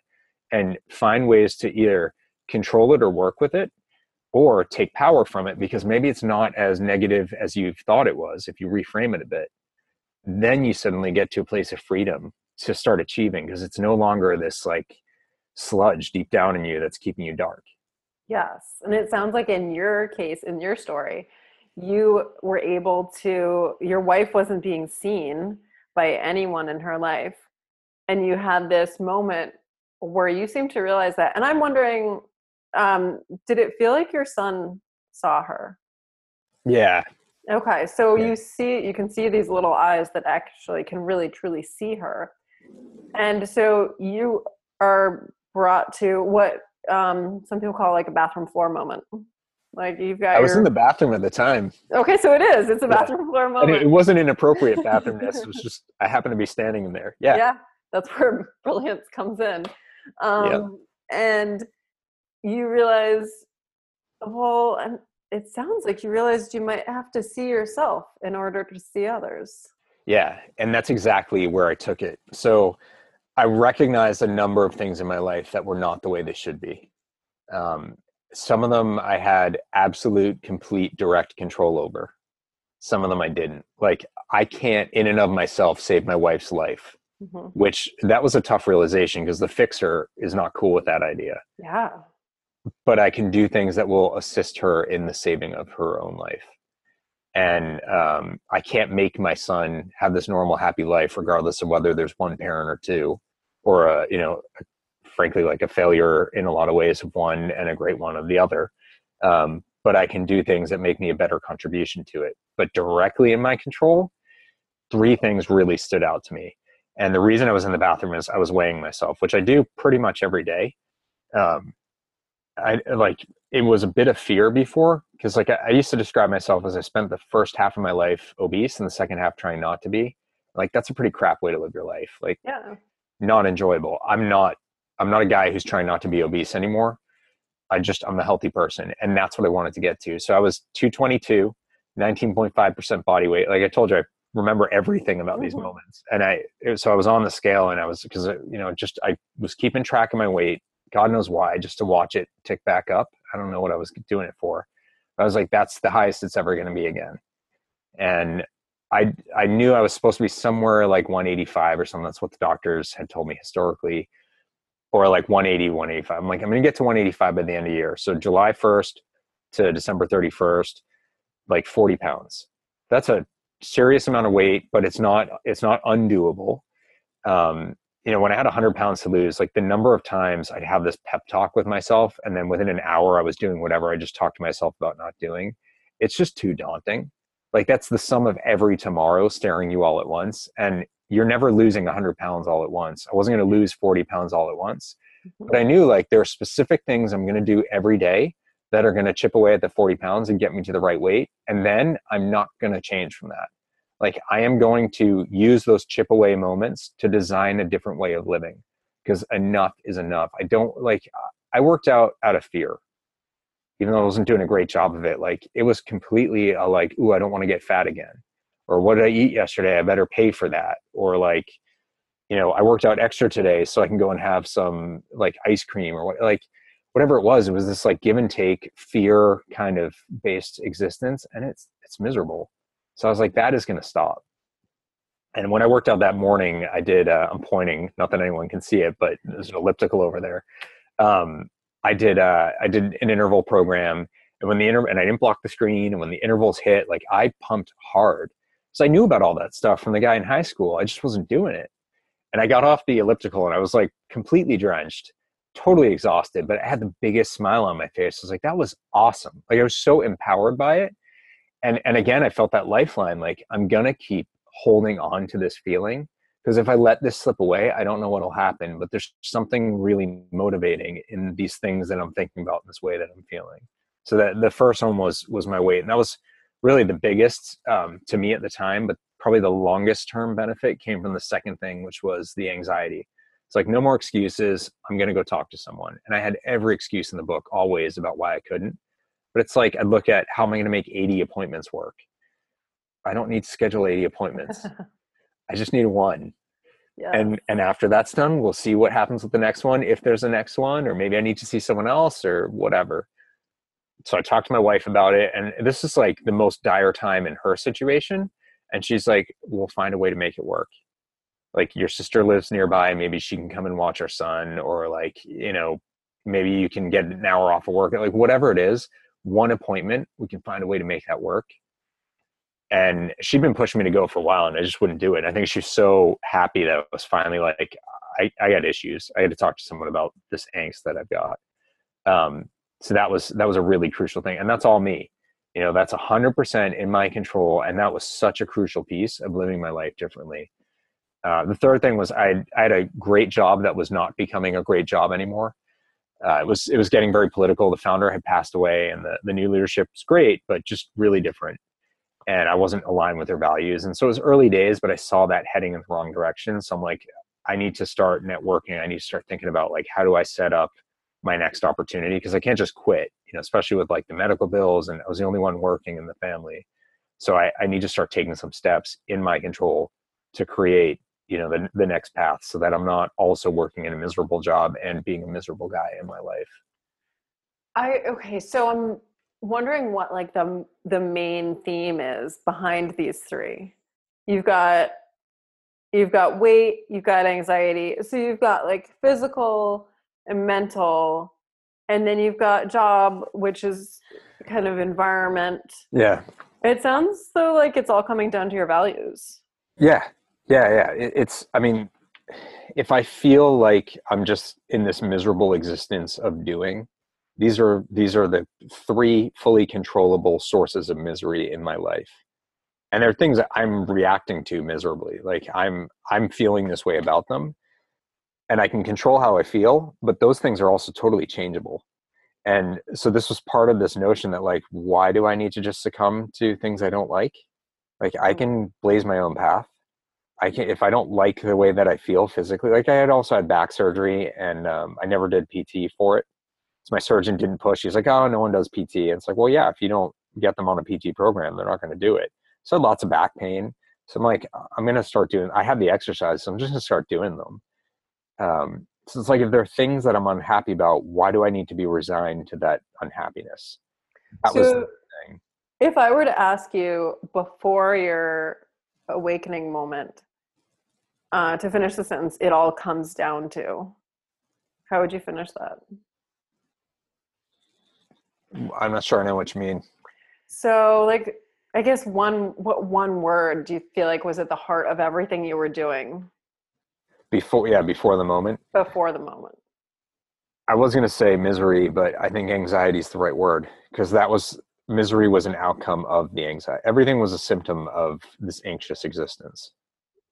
and find ways to either control it or work with it or take power from it because maybe it's not as negative as you thought it was if you reframe it a bit then you suddenly get to a place of freedom to start achieving because it's no longer this like sludge deep down in you that's keeping you dark. Yes. And it sounds like in your case, in your story, you were able to, your wife wasn't being seen by anyone in her life. And you had this moment where you seemed to realize that. And I'm wondering, um, did it feel like your son saw her? Yeah. Okay. So yeah. you see, you can see these little eyes that actually can really truly see her. And so you are brought to what um, some people call like a bathroom floor moment. Like you've got. I was your... in the bathroom at the time. Okay, so it is. It's a bathroom yeah. floor moment. And it wasn't inappropriate bathroomness. it was just I happened to be standing in there. Yeah. Yeah, that's where brilliance comes in. Um, yep. And you realize, well, and it sounds like you realized you might have to see yourself in order to see others. Yeah, and that's exactly where I took it. So I recognized a number of things in my life that were not the way they should be. Um, some of them I had absolute, complete, direct control over. Some of them I didn't. Like, I can't, in and of myself, save my wife's life, mm-hmm. which that was a tough realization because the fixer is not cool with that idea. Yeah. But I can do things that will assist her in the saving of her own life. And um, I can't make my son have this normal, happy life, regardless of whether there's one parent or two or a you know frankly like a failure in a lot of ways of one and a great one of the other. Um, but i can do things that make me a better contribution to it. But directly in my control three things really stood out to me. And the reason i was in the bathroom is i was weighing myself which i do pretty much every day. Um, i like it was a bit of fear before because like I, I used to describe myself as i spent the first half of my life obese and the second half trying not to be like that's a pretty crap way to live your life like yeah not enjoyable. I'm not I'm not a guy who's trying not to be obese anymore. I just I'm a healthy person and that's what I wanted to get to. So I was 222, 19.5% body weight. Like I told you I remember everything about these mm-hmm. moments. And I so I was on the scale and I was because you know just I was keeping track of my weight. God knows why, just to watch it tick back up. I don't know what I was doing it for. I was like that's the highest it's ever going to be again. And I I knew I was supposed to be somewhere like 185 or something. That's what the doctors had told me historically, or like 180, 185. I'm like, I'm gonna get to 185 by the end of the year. So July 1st to December 31st, like 40 pounds. That's a serious amount of weight, but it's not it's not undoable. Um, you know, when I had 100 pounds to lose, like the number of times I'd have this pep talk with myself, and then within an hour I was doing whatever I just talked to myself about not doing. It's just too daunting like that's the sum of every tomorrow staring you all at once and you're never losing 100 pounds all at once i wasn't going to lose 40 pounds all at once mm-hmm. but i knew like there are specific things i'm going to do every day that are going to chip away at the 40 pounds and get me to the right weight and then i'm not going to change from that like i am going to use those chip away moments to design a different way of living because enough is enough i don't like i worked out out of fear even though I wasn't doing a great job of it, like it was completely a like, ooh, I don't want to get fat again. Or what did I eat yesterday? I better pay for that. Or like, you know, I worked out extra today so I can go and have some like ice cream or what like whatever it was, it was this like give and take fear kind of based existence and it's it's miserable. So I was like, that is gonna stop. And when I worked out that morning, I did uh, I'm pointing, not that anyone can see it, but there's an elliptical over there. Um, I did uh, I did an interval program, and when the inter- and I didn't block the screen, and when the intervals hit, like I pumped hard. So I knew about all that stuff from the guy in high school. I just wasn't doing it. And I got off the elliptical and I was like completely drenched, totally exhausted, but I had the biggest smile on my face. I was like, that was awesome. Like I was so empowered by it. And and again, I felt that lifeline, like I'm gonna keep holding on to this feeling because if i let this slip away i don't know what'll happen but there's something really motivating in these things that i'm thinking about in this way that i'm feeling. So that the first one was was my weight and that was really the biggest um, to me at the time but probably the longest term benefit came from the second thing which was the anxiety. It's like no more excuses i'm going to go talk to someone and i had every excuse in the book always about why i couldn't but it's like i'd look at how am i going to make 80 appointments work i don't need to schedule 80 appointments I just need one. Yeah. And and after that's done, we'll see what happens with the next one. If there's a next one, or maybe I need to see someone else or whatever. So I talked to my wife about it, and this is like the most dire time in her situation. And she's like, we'll find a way to make it work. Like your sister lives nearby, maybe she can come and watch our son, or like, you know, maybe you can get an hour off of work. Like whatever it is, one appointment, we can find a way to make that work. And she'd been pushing me to go for a while and I just wouldn't do it. I think she's so happy that it was finally like, I, I got issues. I had to talk to someone about this angst that I've got. Um, so that was that was a really crucial thing, and that's all me. You know, that's hundred percent in my control, and that was such a crucial piece of living my life differently. Uh, the third thing was I, I had a great job that was not becoming a great job anymore. Uh, it was it was getting very political. The founder had passed away, and the the new leadership was great, but just really different. And I wasn't aligned with their values, and so it was early days, but I saw that heading in the wrong direction. So I'm like, I need to start networking. I need to start thinking about like how do I set up my next opportunity because I can't just quit, you know, especially with like the medical bills and I was the only one working in the family. So I, I need to start taking some steps in my control to create, you know, the, the next path so that I'm not also working in a miserable job and being a miserable guy in my life. I okay, so I'm wondering what like the the main theme is behind these three. You've got you've got weight, you've got anxiety. So you've got like physical, and mental and then you've got job which is kind of environment yeah it sounds so like it's all coming down to your values yeah yeah yeah it's i mean if i feel like i'm just in this miserable existence of doing these are these are the three fully controllable sources of misery in my life and they're things that i'm reacting to miserably like i'm i'm feeling this way about them and I can control how I feel, but those things are also totally changeable. And so this was part of this notion that like, why do I need to just succumb to things I don't like? Like I mm-hmm. can blaze my own path. I can if I don't like the way that I feel physically. Like I had also had back surgery, and um, I never did PT for it. So my surgeon didn't push. He's like, "Oh, no one does PT." And it's like, well, yeah, if you don't get them on a PT program, they're not going to do it. So lots of back pain. So I'm like, I'm going to start doing. I have the exercise, so I'm just going to start doing them um, so it's like if there are things that I'm unhappy about, why do I need to be resigned to that unhappiness? That so was the thing. If I were to ask you before your awakening moment uh, to finish the sentence, it all comes down to, how would you finish that? I'm not sure I know what you mean. So, like, I guess one what one word do you feel like was at the heart of everything you were doing? before yeah before the moment before the moment i was going to say misery but i think anxiety is the right word because that was misery was an outcome of the anxiety everything was a symptom of this anxious existence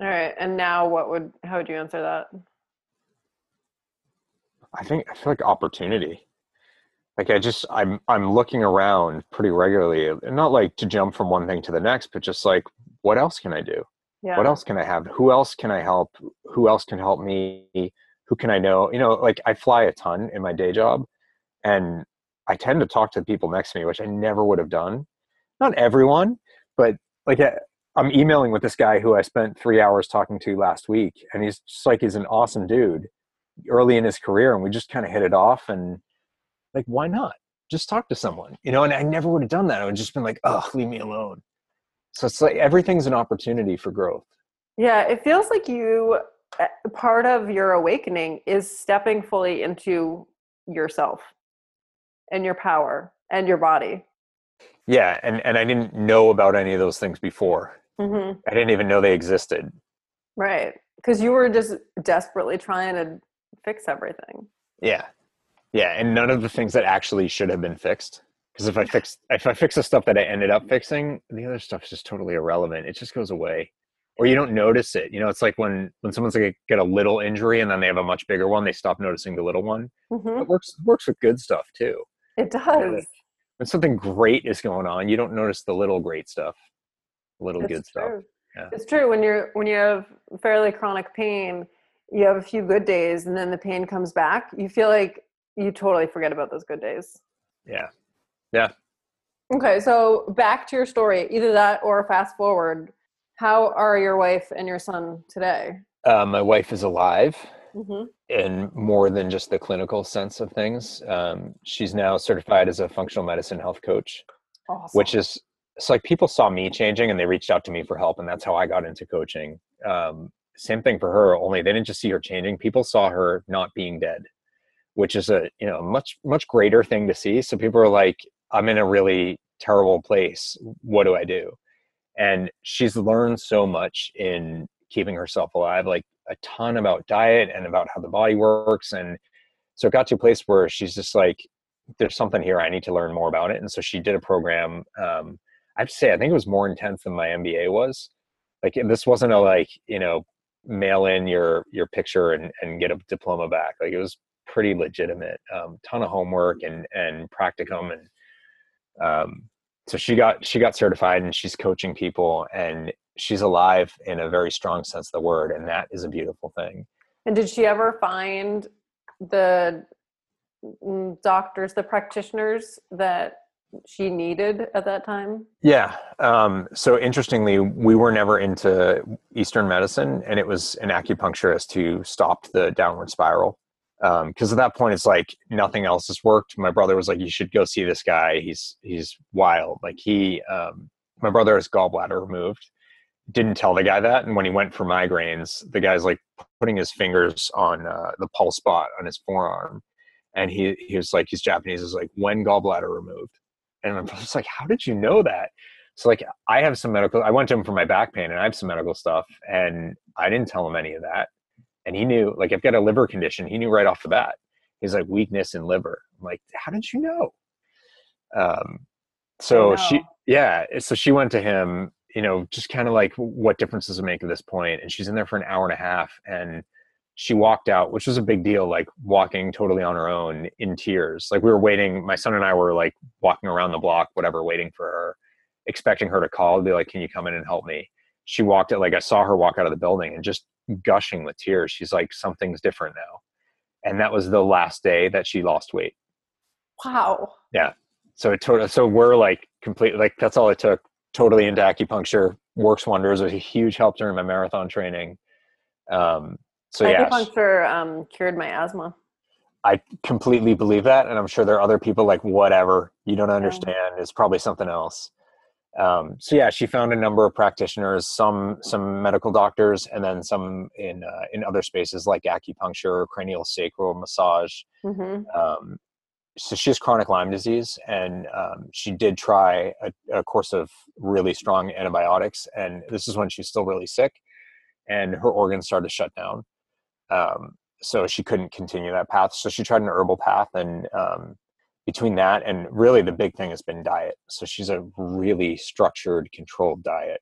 all right and now what would how would you answer that? I think i feel like opportunity. Like i just i'm i'm looking around pretty regularly and not like to jump from one thing to the next but just like what else can i do? Yeah. what else can i have? Who else can i help? Who else can help me? Who can i know? You know like i fly a ton in my day job and i tend to talk to the people next to me which i never would have done. Not everyone but like i'm emailing with this guy who i spent three hours talking to last week and he's just like he's an awesome dude early in his career and we just kind of hit it off and like why not just talk to someone you know and i never would have done that i would just been like oh leave me alone so it's like everything's an opportunity for growth. Yeah, it feels like you eh, part of your awakening is stepping fully into yourself and your power and your body. Yeah, and and I didn't know about any of those things before. Mm-hmm. I didn't even know they existed. Right, because you were just desperately trying to fix everything. Yeah, yeah, and none of the things that actually should have been fixed because if I fix if I fix the stuff that I ended up fixing, the other stuff is just totally irrelevant. It just goes away, or you don't notice it. You know, it's like when when someone's like get a little injury and then they have a much bigger one, they stop noticing the little one. Mm-hmm. It works works with good stuff too. It does. when something great is going on, you don't notice the little great stuff, little it's good true. stuff. Yeah. It's true when you're when you have fairly chronic pain, you have a few good days, and then the pain comes back. You feel like you totally forget about those good days. Yeah, yeah. Okay, so back to your story, either that or fast forward. How are your wife and your son today? Uh, my wife is alive mm-hmm. in more than just the clinical sense of things. Um, she's now certified as a functional medicine health coach, awesome. which is so like people saw me changing and they reached out to me for help and that's how i got into coaching. Um, same thing for her only they didn't just see her changing people saw her not being dead which is a you know much much greater thing to see. So people are like i'm in a really terrible place. What do i do? And she's learned so much in keeping herself alive like a ton about diet and about how the body works. And so it got to a place where she's just like there's something here. I need to learn more about it. And so she did a program um, i have to say i think it was more intense than my mba was. Like this wasn't a like you know mail in your your picture and, and get a diploma back. Like it was pretty legitimate um, ton of homework and and practicum and um, so she got she got certified and she's coaching people and she's alive in a very strong sense of the word and that is a beautiful thing. And did she ever find the mm, doctors the practitioners that she needed at that time? Yeah. Um, so interestingly, we were never into Eastern medicine, and it was an acupuncturist who stopped the downward spiral. Because um, at that point, it's like nothing else has worked. My brother was like, "You should go see this guy. He's he's wild." Like he, um, my brother has gallbladder removed. Didn't tell the guy that, and when he went for migraines, the guy's like putting his fingers on uh, the pulse spot on his forearm, and he he was like, he's Japanese. Is like, when gallbladder removed and I'm just like, how did you know that? So like I have some medical I went to him for my back pain and I have some medical stuff and I didn't tell him any of that. And he knew like I've got a liver condition. He knew right off the bat. He's like weakness in liver. I'm like, how did you know? Um so she yeah, so she went to him, you know, just kind of like what difference does it make at this point? And she's in there for an hour and a half and she walked out, which was a big deal, like walking totally on her own in tears. Like we were waiting, my son and I were like walking around the block, whatever, waiting for her, expecting her to call and be like, Can you come in and help me? She walked out, like I saw her walk out of the building and just gushing with tears. She's like, Something's different now. And that was the last day that she lost weight. Wow. Yeah. So it totally, so we're like completely, like that's all it took. Totally into acupuncture, works wonders. It was a huge help during my marathon training. Um, so yeah, acupuncture um, cured my asthma. I completely believe that, and I'm sure there are other people like whatever you don't understand. It's probably something else. Um, so yeah, she found a number of practitioners, some some medical doctors, and then some in uh, in other spaces like acupuncture, cranial sacral massage. Mm-hmm. Um, so she has chronic Lyme disease, and um, she did try a, a, course of really strong antibiotics, and this is when she's still really sick, and her organs started to shut down. Um, so she couldn't continue that path. So she tried an herbal path, and um, between that and really the big thing has been diet. So she's a really structured, controlled diet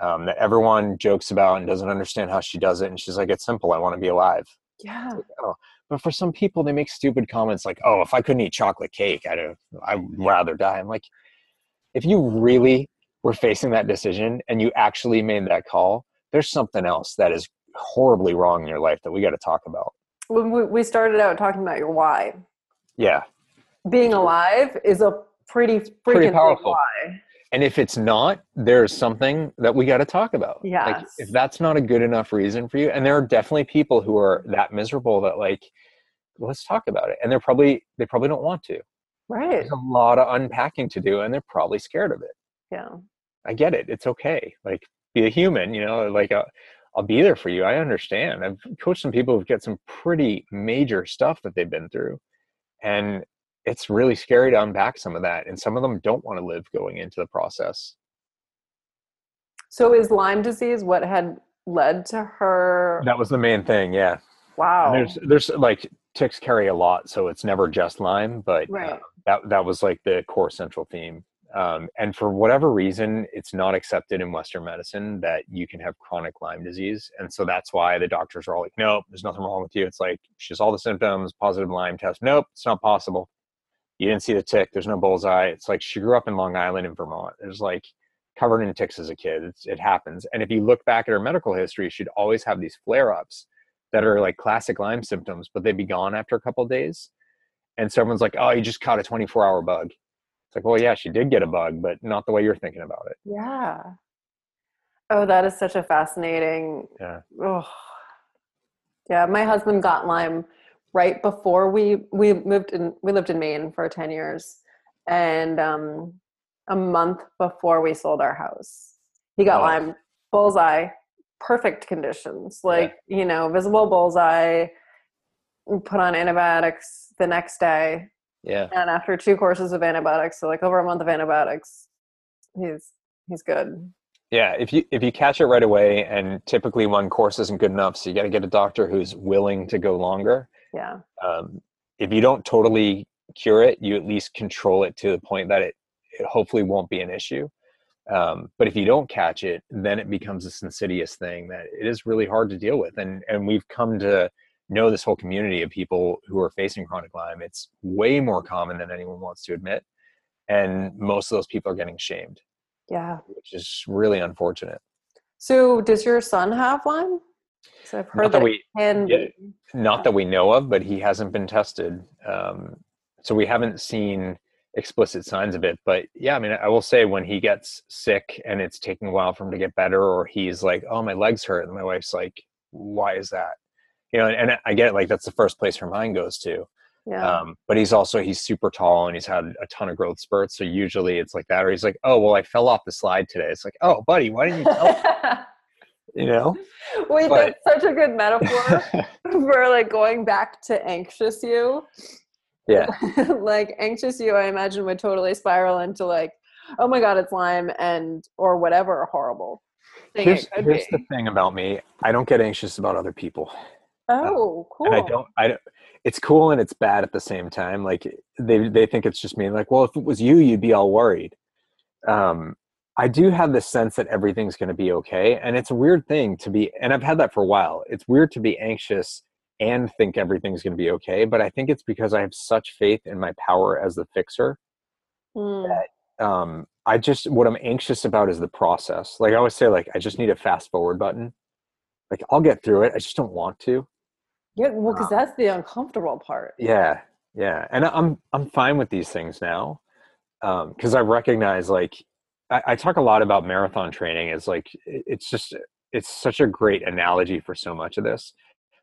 um, that everyone jokes about and doesn't understand how she does it. And she's like, "It's simple. I want to be alive." Yeah. Like, oh. But for some people, they make stupid comments like, "Oh, if I couldn't eat chocolate cake, I'd have, I'd rather die." I'm like, if you really were facing that decision and you actually made that call, there's something else that is horribly wrong in your life that we got to talk about. When we started out talking about your why. Yeah. Being alive is a pretty freaking pretty powerful. why. And if it's not, there's something that we got to talk about. Yeah. Like if that's not a good enough reason for you, and there are definitely people who are that miserable that like, let's talk about it. And they're probably they probably don't want to. Right. There's a lot of unpacking to do, and they're probably scared of it. Yeah. I get it. It's okay. Like be a human, you know, like a, I'll be there for you. I understand. I've coached some people who've got some pretty major stuff that they've been through. And it's really scary to unpack some of that. And some of them don't want to live going into the process. So is Lyme disease what had led to her? That was the main thing. Yeah. Wow. And there's, there's like ticks carry a lot. So it's never just Lyme, but right. uh, that, that was like the core central theme. Um, and for whatever reason, it's not accepted in Western medicine that you can have chronic Lyme disease. And so that's why the doctors are all like, nope, there's nothing wrong with you. It's like, she has all the symptoms, positive Lyme test. Nope, it's not possible. You didn't see the tick. There's no bullseye. It's like she grew up in Long Island in Vermont. There's like covered in ticks as a kid. It's, it happens. And if you look back at her medical history, she'd always have these flare ups that are like classic Lyme symptoms, but they'd be gone after a couple days. And someone's like, oh, you just caught a 24 hour bug it's like, well, yeah, she did get a bug, but not the way you're thinking about it. Yeah. Oh, that is such a fascinating. Yeah. Oh. Yeah, my husband got Lyme right before we we moved in. We lived in Maine for ten years, and um, a month before we sold our house. He got Oh. Lyme bullseye, perfect conditions, like, you know, visible bullseye, put on antibiotics the next day. Yeah. And after two courses of antibiotics, so like over a month of antibiotics, he's he's good. Yeah, if you if you catch it right away, and typically one course isn't good enough, so you got to get a doctor who's willing to go longer. Yeah. Um, if you don't totally cure it, you at least control it to the point that it, it hopefully won't be an issue. Um, but if you don't catch it, then it becomes this insidious thing that it is really hard to deal with. And and we've come to know this whole community of people who are facing chronic Lyme. It's way more common than anyone wants to admit, and most of those people are getting shamed, Yeah. which is really unfortunate. So does your son have Lyme? So I've heard Not that, that we can yeah. not that we know of, but he hasn't been tested. Um, so we haven't seen explicit signs of it. But yeah, I mean, I will say when he gets sick and it's taking a while for him to get better, or he's like, "Oh, my legs hurt," and my wife's like, "Why is that?" You know, and, and I get it. Like that's the first place her mind goes to. Yeah. Um, but he's also he's super tall and he's had a ton of growth spurts. So usually it's like that, or he's like, "Oh, well, I fell off the slide today." It's like, "Oh, buddy, why didn't you tell?" you know. Wait, but- that's such a good metaphor for like going back to anxious you. yeah. like anxious you, I imagine would totally spiral into like, oh my god, it's Lyme and or whatever horrible thing Here's, here's the thing about me. I don't get anxious about other people. Oh, cool. and I don't. I don't. It's cool and it's bad at the same time. Like they they think it's just me. Like, well, if it was you, you'd be all worried. Um, I do have this sense that everything's going to be okay, and it's a weird thing to be. And I've had that for a while. It's weird to be anxious and think everything's going to be okay. But I think it's because I have such faith in my power as the fixer. Mm, Um, I just what I'm anxious about is the process. Like I always say, like I just need a fast forward button. Like I'll get through it. I just don't want to. Yeah, well, because that's the uncomfortable part. yeah. Yeah and i'm i'm fine with these things now um because i recognize like I, I talk a lot about marathon training as like it's just it's such a great analogy for so much of this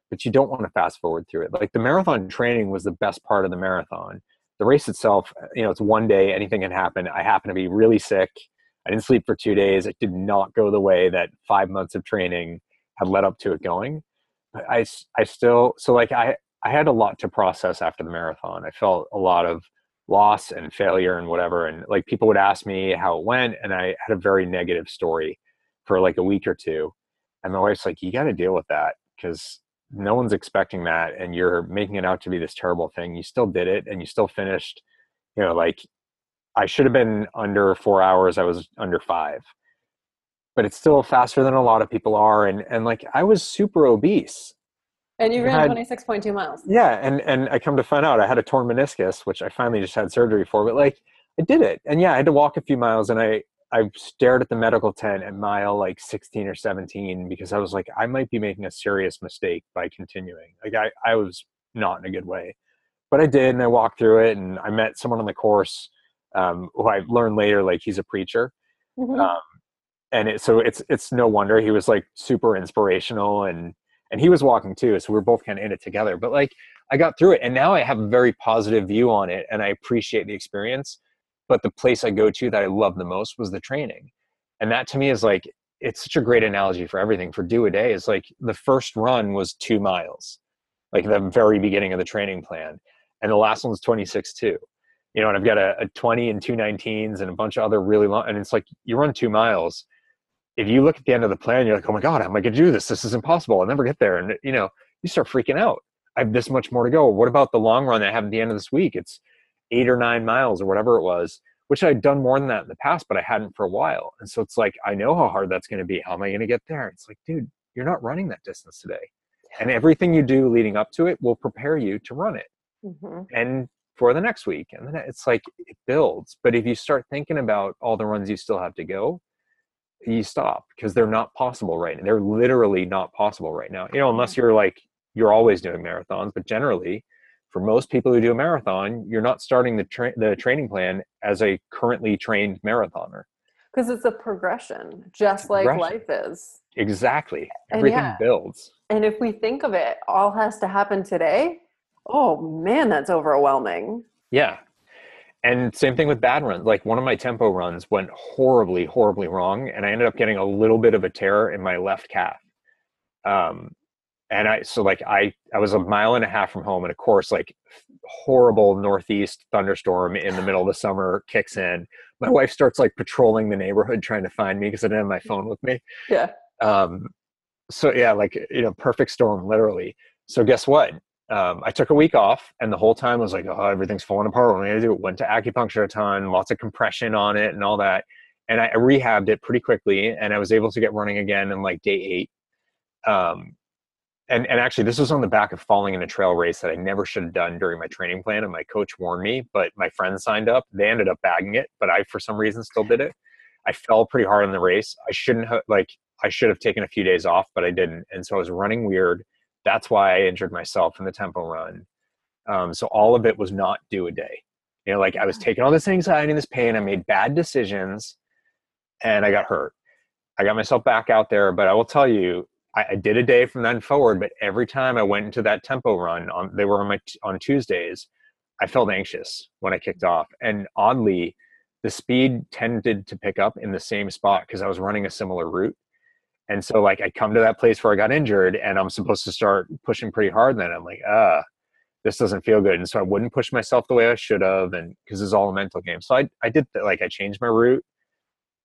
but you don't want to fast forward through it. Like the marathon training was the best part of the marathon. The race itself you know it's one day anything can happen. I happen to be really sick i didn't sleep for two days it did not go the way that five months of training had led up to it going i i still so like i i had a lot to process after the marathon. I felt a lot of loss and failure and whatever and like people would ask me how it went and i had a very negative story for like a week or two. And my wife's like you got to deal with that because no one's expecting that and you're making it out to be this terrible thing. You still did it and you still finished you know like i should have been under four hours i was under five but it's still faster than a lot of people are and and like i was super obese. And you ran twenty six point two miles. yeah and and i come to find out i had a torn meniscus which i finally just had surgery for but like i did it. And yeah i had to walk a few miles and i i stared at the medical tent at mile like 16 or 17 because i was like i might be making a serious mistake by continuing. Like i i was not in a good way. But i did and i walked through it and i met someone on the course um, who i learned later like he's a preacher. Mhm. um, and it, so it's it's no wonder he was like super inspirational and and he was walking too so we are both kind of in it together but like i got through it and now i have a very positive view on it and i appreciate the experience but the place i go to that i love the most was the training. And that to me is like it's such a great analogy for everything for do a day is like the first run was two miles like the very beginning of the training plan and the last one was 26 too you know and i've got a, a 20 and two 19s and a bunch of other really long and it's like you run two miles if you look at the end of the plan you're like oh my god how am i going to do this? This is impossible. I'll never get there. And you know you start freaking out. I have this much more to go. What about the long run that i have at the end of this week? It's eight or nine miles or whatever it was which i'd done more than that in the past but i hadn't for a while. And so it's like i know how hard that's going to be. How am i going to get there? It's like dude you're not running that distance today. And everything you do leading up to it will prepare you to run it. Mhm. and for the next week and then it's like it builds. But if you start thinking about all the runs you still have to go you stop because they're not possible right now they're literally not possible right now you know unless mm-hmm. you're like you're always doing marathons but generally for most people who do a marathon you're not starting the tra- the training plan as a currently trained marathoner Because it's a progression, just like progression. life is. exactly And everything yeah. builds And if we think of it, all has to happen today. Oh man, that's overwhelming. Yeah. And same thing with bad runs. Like one of my tempo runs went horribly, horribly wrong, and I ended up getting a little bit of a tear in my left calf. Um, and I so like I I was a mile and a half from home, and of course, like horrible northeast thunderstorm in the middle of the summer kicks in. My wife starts like patrolling the neighborhood trying to find me because I didn't have my phone with me. Yeah. Um, so yeah, like you know, perfect storm, literally. So guess what? Um, I took a week off, and the whole time I was like, "Oh, everything's falling apart. What am I gonna do?" Went to acupuncture a ton, lots of compression on it, and all that. And I rehabbed it pretty quickly, and I was able to get running again in like day eight. Um, and and actually, this was on the back of falling in a trail race that I never should have done during my training plan, and my coach warned me. But my friends signed up; they ended up bagging it, but I, for some reason, still did it. I fell pretty hard in the race. I shouldn't have like I should have taken a few days off, but I didn't, and so I was running weird that's why I injured myself in the tempo run. Um, so all of it was not do a day. You know, like I was taking all this anxiety and this pain. I made bad decisions, and I got hurt. I got myself back out there, but I will tell you, I, I did a day from then forward. But every time I went into that tempo run, on they were on my on Tuesdays, I felt anxious when I kicked off, and oddly, the speed tended to pick up in the same spot because I was running a similar route. And so like I come to that place where I got injured and I'm supposed to start pushing pretty hard. And then I'm like, ah, this doesn't feel good. And so I wouldn't push myself the way I should have. And because it's all a mental game. So I, I did like, I changed my route,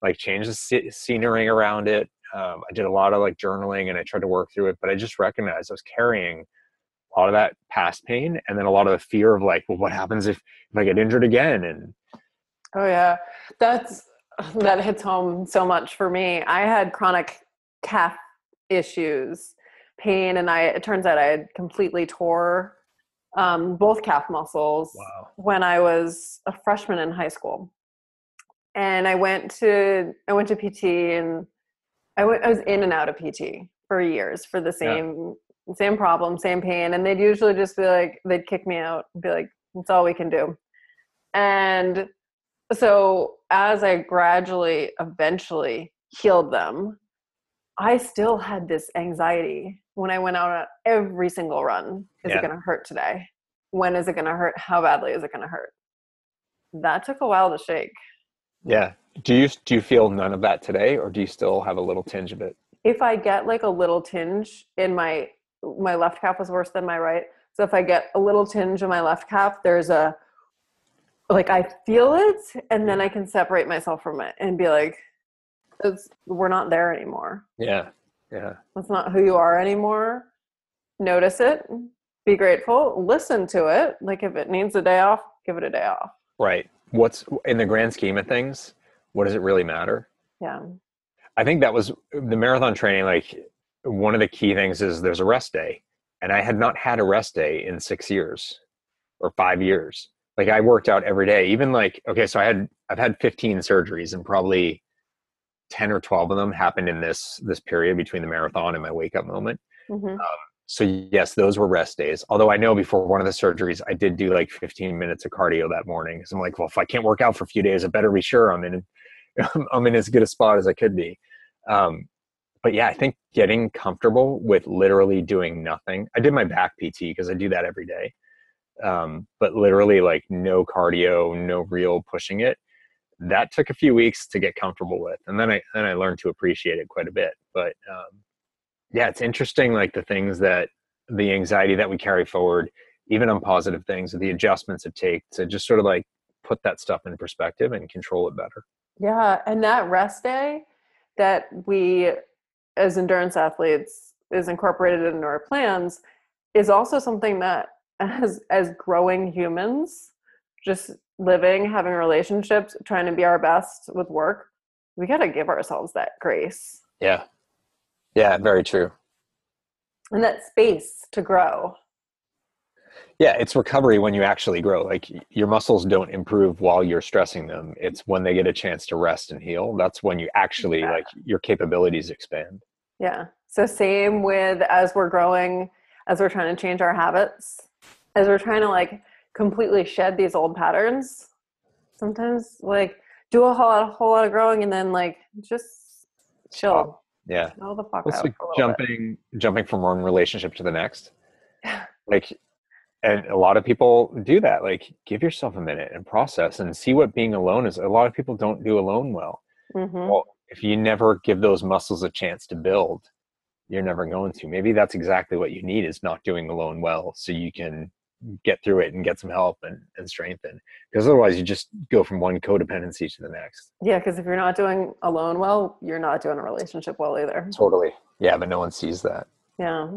like changed the scenery around it. Um, I did a lot of like journaling and I tried to work through it, but I just recognized I was carrying a lot of that past pain and then a lot of the fear of like, well, what happens if, if I get injured again? And oh yeah, that's, that hits home so much for me. I had chronic calf issues, pain, and I it turns out I had completely tore um, both calf muscles wow. when I was a freshman in high school. And I went to I went to PT and I went I was in and out of PT for years for the same yeah. same problem, same pain. And they'd usually just be like they'd kick me out and be like, that's all we can do. And so as I gradually eventually healed them, I still had this anxiety when I went out on every single run. Is yeah. it going to hurt today? When is it going to hurt? How badly is it going to hurt? That took a while to shake. Yeah. Do you do you feel none of that today, or do you still have a little tinge of it? If I get like a little tinge in my my left calf was worse than my right. So if I get a little tinge in my left calf, there's a like I feel it, and then mm. I can separate myself from it and be like, it's we're not there anymore. Yeah. Yeah. That's not who you are anymore. Notice it, be grateful, listen to it. Like if it needs a day off, give it a day off. Right. What's in the grand scheme of things, what does it really matter? Yeah. I think that was the marathon training like one of the key things is there's a rest day. And I had not had a rest day in 6 years or 5 years. Like I worked out every day. Even like okay, so I had I've had 15 surgeries and probably 10 or 12 of them happened in this this period between the marathon and my wake up moment. Mm-hmm. um, so yes those were rest days. Although i know before one of the surgeries i did do like 15 minutes of cardio that morning so i'm like well if i can't work out for a few days i better be sure i'm in i'm in as good a spot as i could be. Um, but yeah i think getting comfortable with literally doing nothing i did my back pt because i do that every day um, but literally like no cardio no real pushing it that took a few weeks to get comfortable with and then i then i learned to appreciate it quite a bit but um, yeah it's interesting like the things that the anxiety that we carry forward even on positive things the adjustments it takes to just sort of like put that stuff in perspective and control it better. Yeah and that rest day that we as endurance athletes is incorporated into our plans is also something that as as growing humans just living, having relationships, trying to be our best with work, we got to give ourselves that grace. Yeah. Yeah, very true. And that space to grow. Yeah, it's recovery when you actually grow. Like your muscles don't improve while you're stressing them. It's when they get a chance to rest and heal. That's when you actually yeah. like your capabilities expand. Yeah. So same with as we're growing, as we're trying to change our habits, as we're trying to like completely shed these old patterns sometimes like do a whole lot, a whole lot of growing and then like just chill Stop. yeah chill the fuck out like jumping bit. jumping from one relationship to the next like and a lot of people do that like give yourself a minute and process and see what being alone is a lot of people don't do alone well mm-hmm. well if you never give those muscles a chance to build you're never going to maybe that's exactly what you need is not doing alone well so you can get through it and get some help and, and strengthen because otherwise you just go from one codependency to the next yeah because if you're not doing alone well you're not doing a relationship well either totally yeah but no one sees that yeah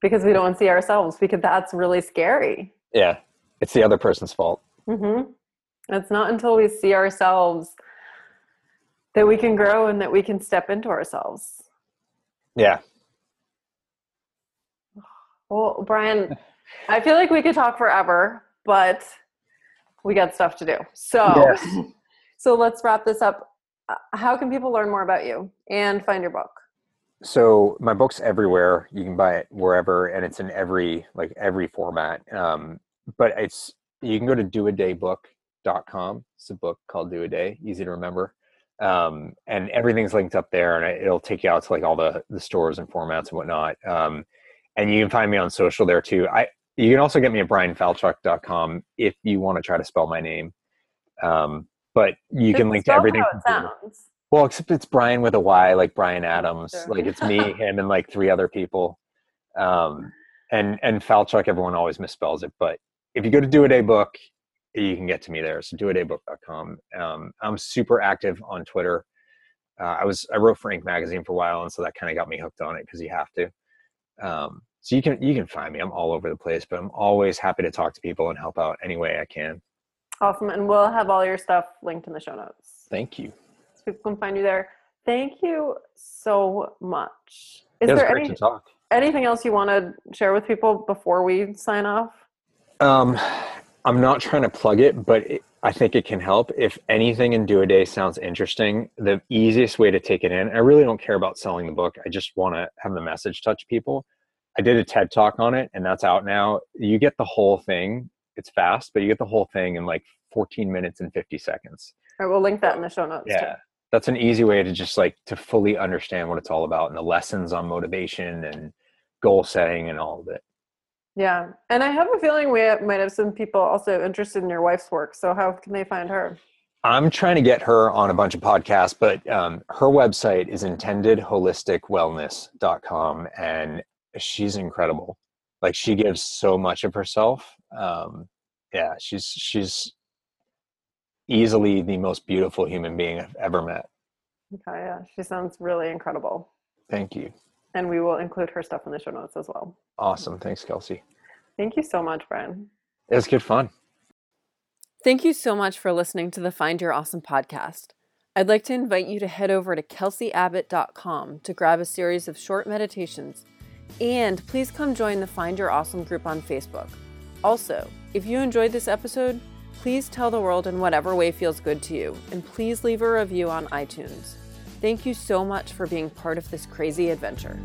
because we don't see ourselves because that's really scary. Yeah. It's the other person's fault. Mm-hmm. It's not until we see ourselves that we can grow and that we can step into ourselves. Yeah. Well, Bryan, I feel like we could talk forever, but we got stuff to do. So, yes. so let's wrap this up. Uh, how can people learn more about you and find your book? so my book's everywhere you can buy it wherever and it's in every like every format um, but it's you can go to doadaybook.com it's a book called do a day easy to remember um, and everything's linked up there and it'll take you out to like all the the stores and formats and whatnot um, and you can find me on social there too i you can also get me at bryanfalchuk.com if you want to try to spell my name um, but you can link to everything well, except it's Bryan with a Y, like Bryan Adams. Sure. Like it's me, him, and like three other people. Um, and and Falchuk, everyone always misspells it. But if you go to Do a Day Book, you can get to me there. So doadaybook.com. Um, I'm super active on Twitter. Uh, I was I wrote for Inc. magazine for a while, and so that kind of got me hooked on it because you have to. Um, so you can you can find me. I'm all over the place, but I'm always happy to talk to people and help out any way I can. Awesome, and we'll have all your stuff linked in the show notes. Thank you people can find you there. Thank you so much. Is there any, anything else you want to share with people before we sign off? Um, I'm not trying to plug it, but it, I think it can help. If anything in Do a Day sounds interesting, the easiest way to take it in, I really don't care about selling the book. I just want to have the message touch people. I did a TED talk on it, and that's out now. You get the whole thing. It's fast, but you get the whole thing in like 14 minutes and 50 seconds. All right, we'll link that in the show notes. Yeah. Too that's an easy way to just like to fully understand what it's all about and the lessons on motivation and goal setting and all of it. Yeah. And I have a feeling we might have some people also interested in your wife's work. So how can they find her? I'm trying to get her on a bunch of podcasts, but um, her website is intendedholisticwellness.com and she's incredible. Like she gives so much of herself. Um, yeah, she's she's easily the most beautiful human being I've ever met. Okay, yeah, she sounds really incredible. Thank you. And we will include her stuff in the show notes as well. Awesome. Thanks, Kelsey. Thank you so much, Bryan. It was good fun. Thank you so much for listening to the Find Your Awesome podcast. I'd like to invite you to head over to kelseyabbott.com to grab a series of short meditations. And please come join the Find Your Awesome group on Facebook. Also, if you enjoyed this episode, Please tell the world in whatever way feels good to you, and please leave a review on iTunes. Thank you so much for being part of this crazy adventure.